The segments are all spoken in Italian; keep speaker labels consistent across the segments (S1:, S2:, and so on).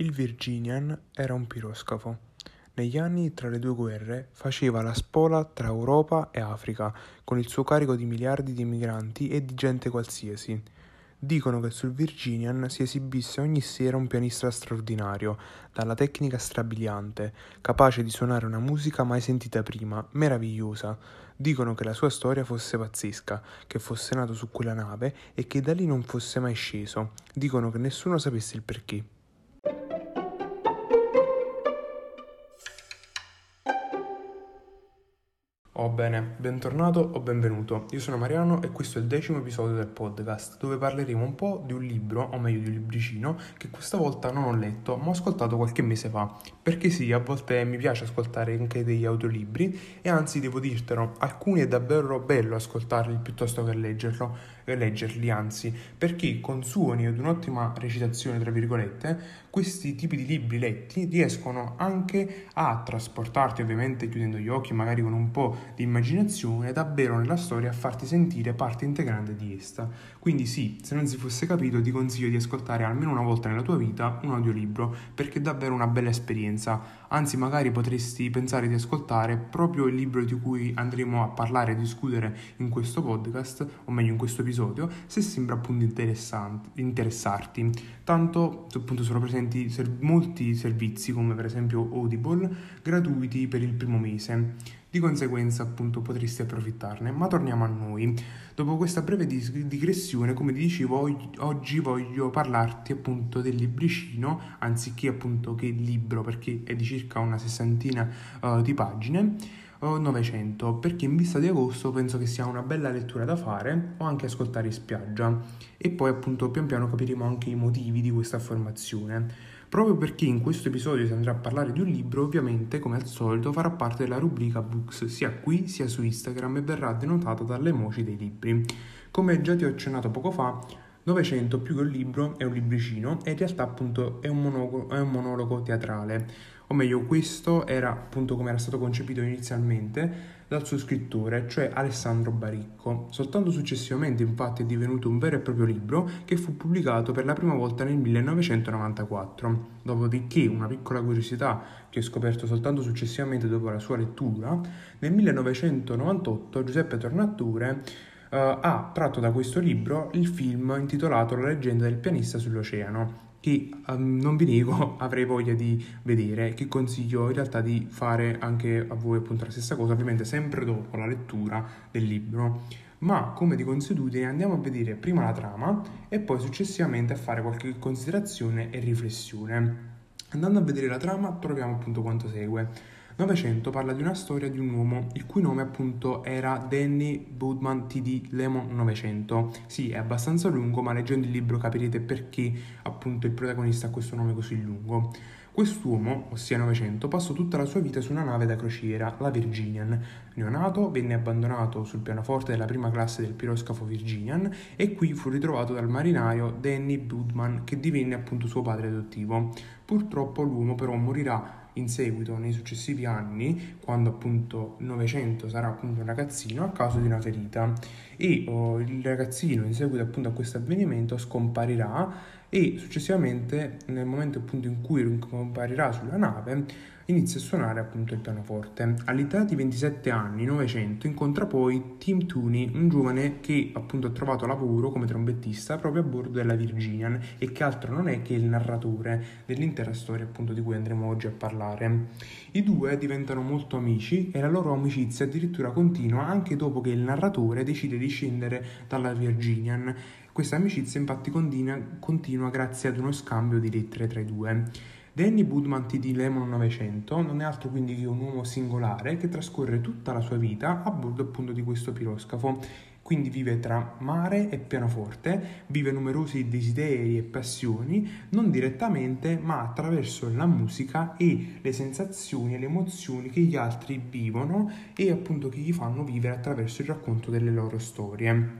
S1: Il Virginian era un piroscafo. Negli anni tra le due guerre faceva la spola tra Europa e Africa, con il suo carico di miliardi di migranti e di gente qualsiasi. Dicono che sul Virginian si esibisse ogni sera un pianista straordinario, dalla tecnica strabiliante, capace di suonare una musica mai sentita prima, meravigliosa. Dicono che la sua storia fosse pazzesca, che fosse nato su quella nave e che da lì non fosse mai sceso. Dicono che nessuno sapesse il perché. Oh bene, bentornato o benvenuto. Io sono Mariano e questo è il decimo episodio del podcast dove parleremo un po' di un libro, o meglio di un libricino, che questa volta non ho letto ma ho ascoltato qualche mese fa. Perché sì, a volte mi piace ascoltare anche degli audiolibri e anzi devo dirtelo, alcuni è davvero bello ascoltarli piuttosto che leggerlo leggerli, anzi, perché con suoni ed un'ottima recitazione, tra virgolette, questi tipi di libri letti riescono anche a trasportarti, ovviamente chiudendo gli occhi, magari con un po' di immaginazione, davvero nella storia a farti sentire parte integrante di essa. Quindi sì, se non si fosse capito, ti consiglio di ascoltare almeno una volta nella tua vita un audiolibro, perché è davvero una bella esperienza. Anzi, magari potresti pensare di ascoltare proprio il libro di cui andremo a parlare e discutere in questo podcast, o meglio in questo episodio episodio se sembra appunto interessarti. Tanto appunto sono presenti ser- molti servizi come per esempio Audible gratuiti per il primo mese. Di conseguenza appunto potresti approfittarne. Ma torniamo a noi. Dopo questa breve digressione, come ti dicevo, oggi voglio parlarti appunto del libricino, anziché appunto che libro, perché è di circa una sessantina uh, di pagine o 900 perché in vista di agosto penso che sia una bella lettura da fare o anche ascoltare in spiaggia e poi appunto pian piano capiremo anche i motivi di questa affermazione. Proprio perché in questo episodio si andrà a parlare di un libro, ovviamente, come al solito, farà parte della rubrica Books sia qui sia su Instagram e verrà denotata dalle emoji dei libri. Come già ti ho accennato poco fa, 900 più che un libro è un libricino e in realtà appunto è un, monologo, è un monologo teatrale o meglio questo era appunto come era stato concepito inizialmente dal suo scrittore, cioè Alessandro Baricco. Soltanto successivamente infatti è divenuto un vero e proprio libro che fu pubblicato per la prima volta nel 1994. Dopodiché, una piccola curiosità che ho scoperto soltanto successivamente dopo la sua lettura, nel 1998 Giuseppe Tornature Uh, ha tratto da questo libro il film intitolato La leggenda del pianista sull'oceano, che um, non vi nego avrei voglia di vedere, che consiglio in realtà di fare anche a voi appunto la stessa cosa, ovviamente sempre dopo la lettura del libro. Ma come di consuetudine andiamo a vedere prima la trama e poi successivamente a fare qualche considerazione e riflessione. Andando a vedere la trama troviamo appunto quanto segue. 900 parla di una storia di un uomo il cui nome appunto era Danny Budman TD Lemon 900. Sì, è abbastanza lungo, ma leggendo il libro capirete perché appunto il protagonista ha questo nome così lungo. Quest'uomo, ossia 900, passò tutta la sua vita su una nave da crociera, la Virginian. Neonato, venne abbandonato sul pianoforte della prima classe del piroscafo Virginian e qui fu ritrovato dal marinaio Danny Budman, che divenne appunto suo padre adottivo. Purtroppo l'uomo però morirà in seguito nei successivi anni, quando appunto Novecento sarà appunto un ragazzino, a causa di una ferita. E oh, il ragazzino in seguito appunto a questo avvenimento scomparirà e successivamente nel momento appunto in cui comparirà sulla nave inizia a suonare appunto il pianoforte. All'età di 27 anni, 900, incontra poi Tim Tooney, un giovane che appunto ha trovato lavoro come trombettista proprio a bordo della Virginian e che altro non è che il narratore dell'intera storia appunto di cui andremo oggi a parlare. I due diventano molto amici e la loro amicizia addirittura continua anche dopo che il narratore decide di scendere dalla Virginian. Questa amicizia infatti continua, continua grazie ad uno scambio di lettere tra i due. Danny Budman TD Lemon 900 non è altro quindi che un uomo singolare che trascorre tutta la sua vita a bordo appunto di questo piroscafo. Quindi vive tra mare e pianoforte, vive numerosi desideri e passioni, non direttamente ma attraverso la musica e le sensazioni e le emozioni che gli altri vivono e appunto che gli fanno vivere attraverso il racconto delle loro storie.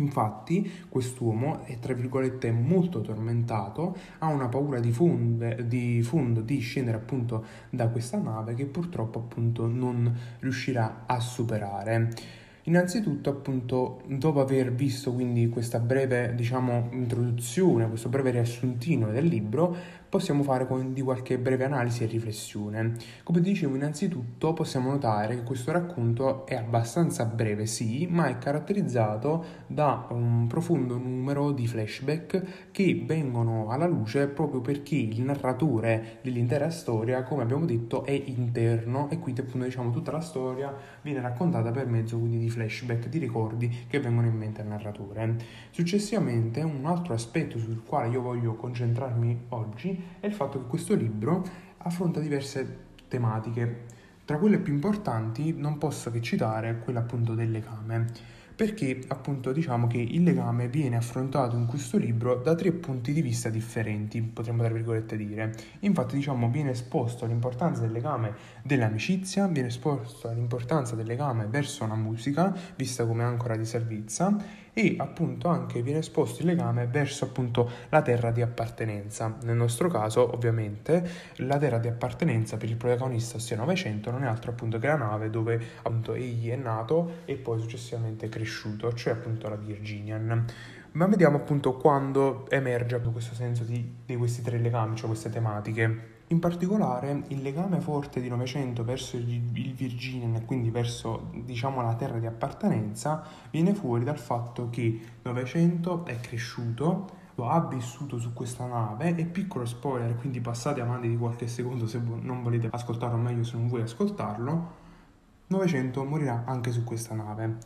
S1: Infatti, quest'uomo è tra virgolette molto tormentato, ha una paura di, fonde, di fondo di scendere appunto da questa nave che purtroppo appunto non riuscirà a superare. Innanzitutto, appunto, dopo aver visto quindi questa breve, diciamo, introduzione, questo breve riassuntino del libro, possiamo fare con di qualche breve analisi e riflessione. Come dicevo innanzitutto possiamo notare che questo racconto è abbastanza breve sì, ma è caratterizzato da un profondo numero di flashback che vengono alla luce proprio perché il narratore dell'intera storia, come abbiamo detto, è interno e quindi appunto diciamo tutta la storia viene raccontata per mezzo quindi di flashback, di ricordi che vengono in mente al narratore. Successivamente un altro aspetto sul quale io voglio concentrarmi oggi è il fatto che questo libro affronta diverse tematiche. Tra quelle più importanti non posso che citare quella appunto del legame perché appunto diciamo che il legame viene affrontato in questo libro da tre punti di vista differenti, potremmo tra virgolette dire. Infatti diciamo viene esposto l'importanza del legame dell'amicizia, viene esposto l'importanza del legame verso una musica, vista come ancora di salvezza, e appunto anche viene esposto il legame verso appunto la terra di appartenenza. Nel nostro caso, ovviamente, la terra di appartenenza per il protagonista, ossia Novecento, non è altro appunto che la nave dove appunto egli è nato e poi successivamente cresciuto, cioè appunto la Virginian. Ma vediamo appunto quando emerge questo senso di, di questi tre legami, cioè queste tematiche. In particolare il legame forte di Novecento verso il Virginian e quindi verso diciamo la terra di appartenenza viene fuori dal fatto che Novecento è cresciuto, ha vissuto su questa nave e piccolo spoiler, quindi passate avanti di qualche secondo se non volete ascoltarlo meglio se non vuoi ascoltarlo, Novecento morirà anche su questa nave.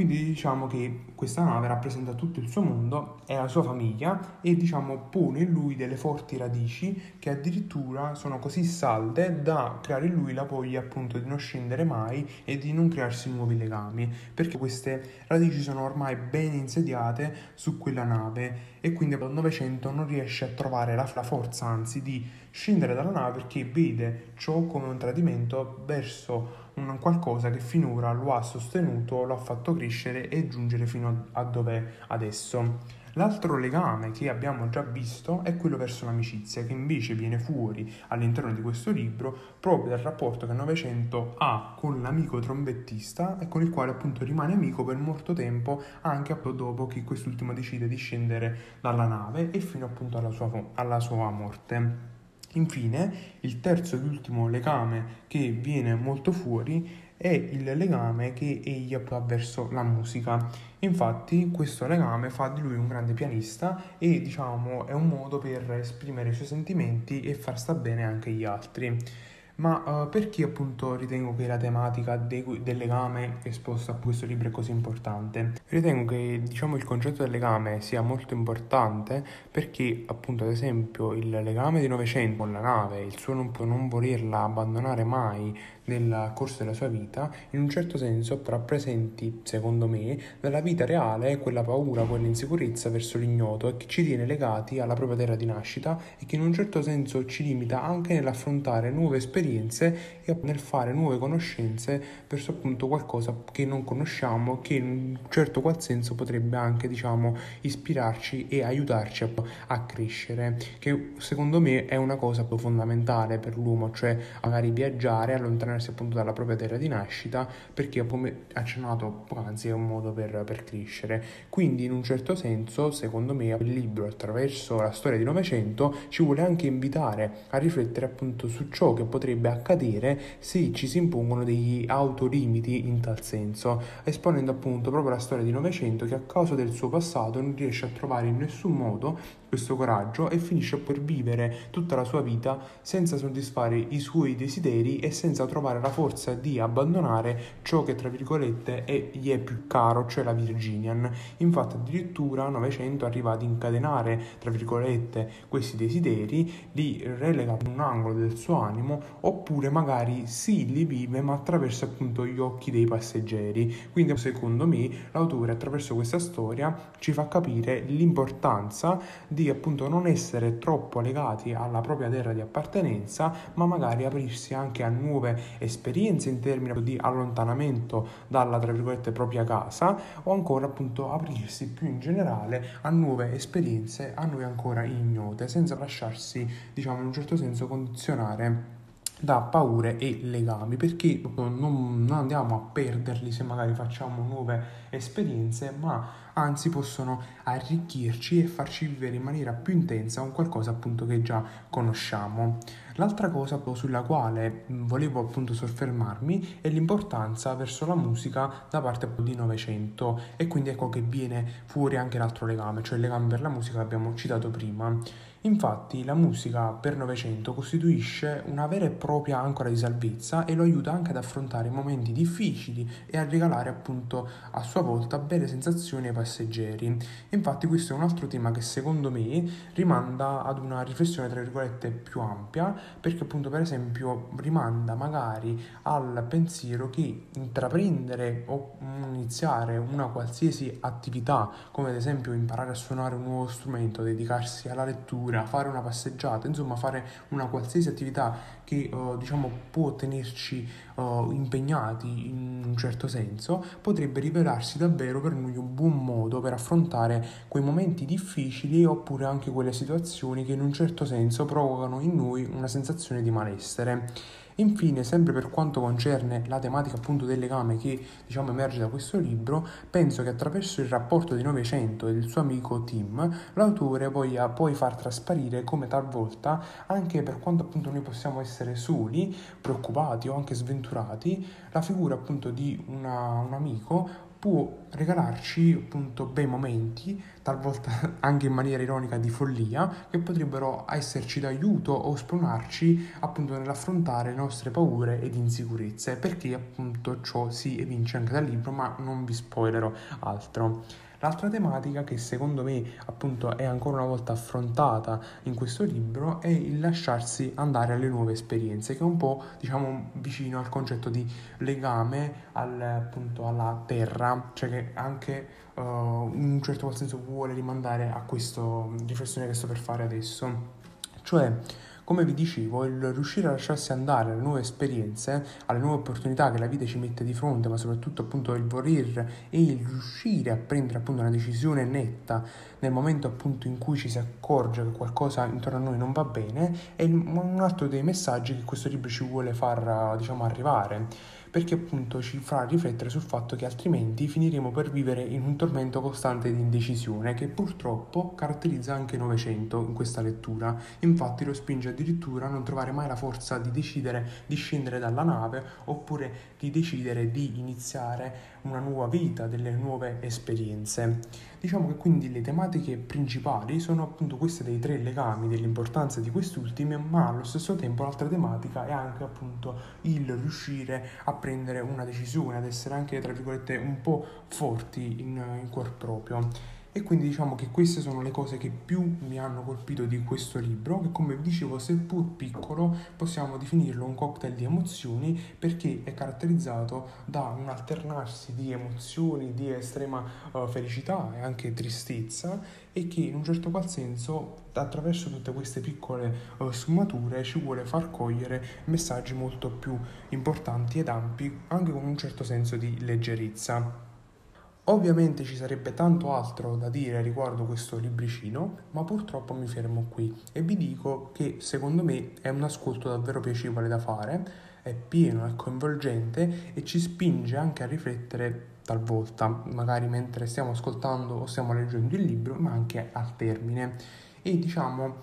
S1: Quindi diciamo che questa nave rappresenta tutto il suo mondo e la sua famiglia e diciamo pone in lui delle forti radici che addirittura sono così salde da creare in lui la voglia appunto di non scendere mai e di non crearsi nuovi legami perché queste radici sono ormai ben insediate su quella nave e quindi al Novecento non riesce a trovare la, la forza anzi di scendere dalla nave perché vede ciò come un tradimento verso un qualcosa che finora lo ha sostenuto, lo ha fatto crescere e giungere fino a dove è adesso. L'altro legame che abbiamo già visto è quello verso l'amicizia, che invece viene fuori all'interno di questo libro proprio dal rapporto che Novecento ha con l'amico trombettista e con il quale appunto rimane amico per molto tempo, anche dopo che quest'ultimo decide di scendere dalla nave e fino appunto alla sua, alla sua morte. Infine, il terzo ed ultimo legame che viene molto fuori è il legame che egli ha verso la musica. Infatti, questo legame fa di lui un grande pianista e diciamo è un modo per esprimere i suoi sentimenti e far sta bene anche gli altri. Ma uh, perché appunto ritengo che la tematica de- del legame esposta a questo libro è così importante? Ritengo che diciamo il concetto del legame sia molto importante perché appunto ad esempio il legame di Novecento con la nave, il suo non, non volerla abbandonare mai nel corso della sua vita, in un certo senso rappresenti, secondo me, nella vita reale quella paura, quell'insicurezza verso l'ignoto che ci tiene legati alla propria terra di nascita e che in un certo senso ci limita anche nell'affrontare nuove esperienze e nel fare nuove conoscenze verso appunto qualcosa che non conosciamo, che in un certo qual senso potrebbe anche, diciamo, ispirarci e aiutarci a, a crescere, che secondo me è una cosa fondamentale per l'uomo, cioè magari viaggiare, allontanarsi allontanarsi appunto dalla propria terra di nascita perché come accennato poc'anzi è un modo per, per crescere. Quindi in un certo senso, secondo me, il libro attraverso la storia di Novecento ci vuole anche invitare a riflettere appunto su ciò che potrebbe accadere se ci si impongono degli autolimiti in tal senso, esponendo appunto proprio la storia di Novecento che a causa del suo passato non riesce a trovare in nessun modo questo coraggio e finisce per vivere tutta la sua vita senza soddisfare i suoi desideri e senza trovare la forza di abbandonare ciò che tra virgolette è, gli è più caro, cioè la Virginian. Infatti addirittura Novecento arriva ad incatenare tra virgolette questi desideri, li relega in un angolo del suo animo oppure magari sì li vive ma attraverso appunto gli occhi dei passeggeri. Quindi secondo me l'autore attraverso questa storia ci fa capire l'importanza di di appunto non essere troppo legati alla propria terra di appartenenza, ma magari aprirsi anche a nuove esperienze in termini di allontanamento dalla tra virgolette propria casa o ancora appunto aprirsi più in generale a nuove esperienze a noi ancora ignote, senza lasciarsi diciamo in un certo senso condizionare da paure e legami perché non, andiamo a perderli se magari facciamo nuove esperienze ma anzi possono arricchirci e farci vivere in maniera più intensa un qualcosa appunto che già conosciamo. L'altra cosa sulla quale volevo appunto soffermarmi è l'importanza verso la musica da parte di Novecento e quindi ecco che viene fuori anche l'altro legame, cioè il legame per la musica che abbiamo citato prima. Infatti la musica per Novecento costituisce una vera e propria ancora di salvezza e lo aiuta anche ad affrontare momenti difficili e a regalare appunto a sua volta belle sensazioni ai passeggeri. Infatti questo è un altro tema che secondo me rimanda ad una riflessione tra virgolette più ampia perché appunto per esempio rimanda magari al pensiero che intraprendere o iniziare una qualsiasi attività come ad esempio imparare a suonare un nuovo strumento, dedicarsi alla lettura, lettura, fare una passeggiata, insomma fare una qualsiasi attività che uh, diciamo può tenerci uh, impegnati in un certo senso, potrebbe rivelarsi davvero per noi un buon modo per affrontare quei momenti difficili oppure anche quelle situazioni che in un certo senso provocano in noi una sensazione di malessere. Infine, sempre per quanto concerne la tematica appunto del legame che diciamo emerge da questo libro, penso che attraverso il rapporto di Novecento e del suo amico Tim, l'autore voglia poi far trasparire come talvolta, anche per quanto appunto noi possiamo essere soli, preoccupati o anche sventurati, la figura appunto di una, un amico può regalarci appunto bei momenti, talvolta anche in maniera ironica di follia, che potrebbero esserci d'aiuto o spronarci appunto nell'affrontare le nostre paure ed insicurezze, perché appunto ciò si evince anche dal libro, ma non vi spoilerò altro. L'altra tematica che secondo me appunto è ancora una volta affrontata in questo libro è il lasciarsi andare alle nuove esperienze, che è un po' diciamo vicino al concetto di legame al, appunto alla terra, cioè che anche uh, in un certo senso vuole rimandare a questa riflessione che sto per fare adesso. Cioè, come vi dicevo, il riuscire a lasciarsi andare alle nuove esperienze, alle nuove opportunità che la vita ci mette di fronte, ma soprattutto appunto il voler e il riuscire a prendere appunto una decisione netta nel momento appunto in cui ci si accorge che qualcosa intorno a noi non va bene, è un altro dei messaggi che questo libro ci vuole far diciamo arrivare perché appunto ci fa riflettere sul fatto che altrimenti finiremo per vivere in un tormento costante di indecisione che purtroppo caratterizza anche il Novecento in questa lettura. Infatti lo spinge addirittura a non trovare mai la forza di decidere di scendere dalla nave oppure di decidere di iniziare una nuova vita, delle nuove esperienze. Diciamo che quindi le tematiche principali sono appunto queste dei tre legami, dell'importanza di quest'ultimi, ma allo stesso tempo l'altra tematica è anche appunto il riuscire a prendere una decisione, ad essere anche tra virgolette un po' forti in, in cuor proprio. E quindi diciamo che queste sono le cose che più mi hanno colpito di questo libro, che come vi dicevo, seppur piccolo, possiamo definirlo un cocktail di emozioni perché è caratterizzato da un alternarsi di emozioni di estrema uh, felicità e anche tristezza e che in un certo qual senso attraverso tutte queste piccole uh, sfumature ci vuole far cogliere messaggi molto più importanti ed ampi, anche con un certo senso di leggerezza. Ovviamente ci sarebbe tanto altro da dire riguardo questo libricino, ma purtroppo mi fermo qui e vi dico che secondo me è un ascolto davvero piacevole da fare, è pieno, è coinvolgente e ci spinge anche a riflettere talvolta, magari mentre stiamo ascoltando o stiamo leggendo il libro, ma anche al termine. E diciamo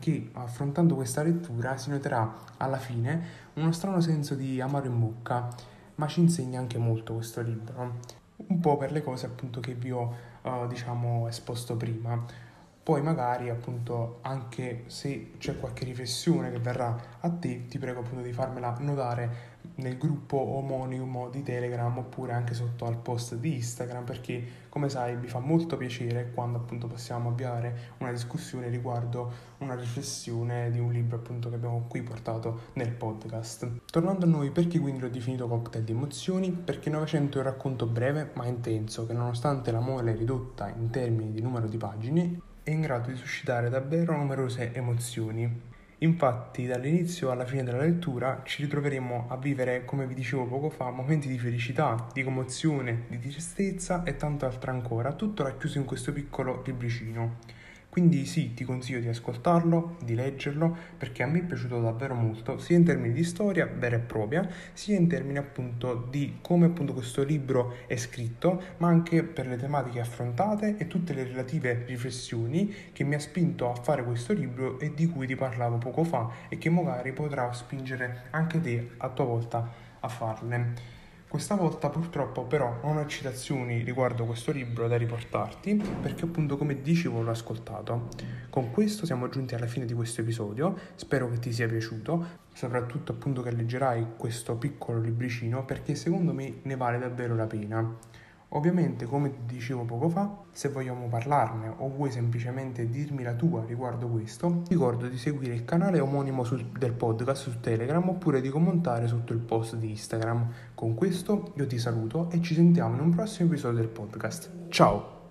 S1: che affrontando questa lettura si noterà alla fine uno strano senso di amaro in bocca, ma ci insegna anche molto questo libro un po' per le cose appunto che vi ho uh, diciamo esposto prima. Poi magari appunto anche se c'è qualche riflessione che verrà a te, ti prego appunto di farmela notare nel gruppo omonimo di Telegram oppure anche sotto al post di Instagram perché come sai mi fa molto piacere quando appunto possiamo avviare una discussione riguardo una riflessione di un libro appunto che abbiamo qui portato nel podcast. Tornando a noi, perché quindi l'ho definito cocktail di emozioni? Perché 900 è un racconto breve ma intenso che nonostante la mole ridotta in termini di numero di pagine è in grado di suscitare davvero numerose emozioni Infatti, dall'inizio alla fine della lettura ci ritroveremo a vivere, come vi dicevo poco fa, momenti di felicità, di commozione, di tristezza e tanto altro ancora, tutto racchiuso in questo piccolo libricino. Quindi sì, ti consiglio di ascoltarlo, di leggerlo, perché a me è piaciuto davvero molto, sia in termini di storia vera e propria, sia in termini appunto di come appunto questo libro è scritto, ma anche per le tematiche affrontate e tutte le relative riflessioni che mi ha spinto a fare questo libro e di cui ti parlavo poco fa e che magari potrà spingere anche te a tua volta a farle. Questa volta purtroppo però non ho citazioni riguardo questo libro da riportarti perché appunto come dicevo l'ho ascoltato. Con questo siamo giunti alla fine di questo episodio, spero che ti sia piaciuto, soprattutto appunto che leggerai questo piccolo libricino perché secondo me ne vale davvero la pena. Ovviamente, come dicevo poco fa, se vogliamo parlarne o vuoi semplicemente dirmi la tua riguardo questo, ricordo di seguire il canale omonimo su, del podcast su Telegram oppure di commentare sotto il post di Instagram. Con questo io ti saluto e ci sentiamo in un prossimo episodio del podcast. Ciao!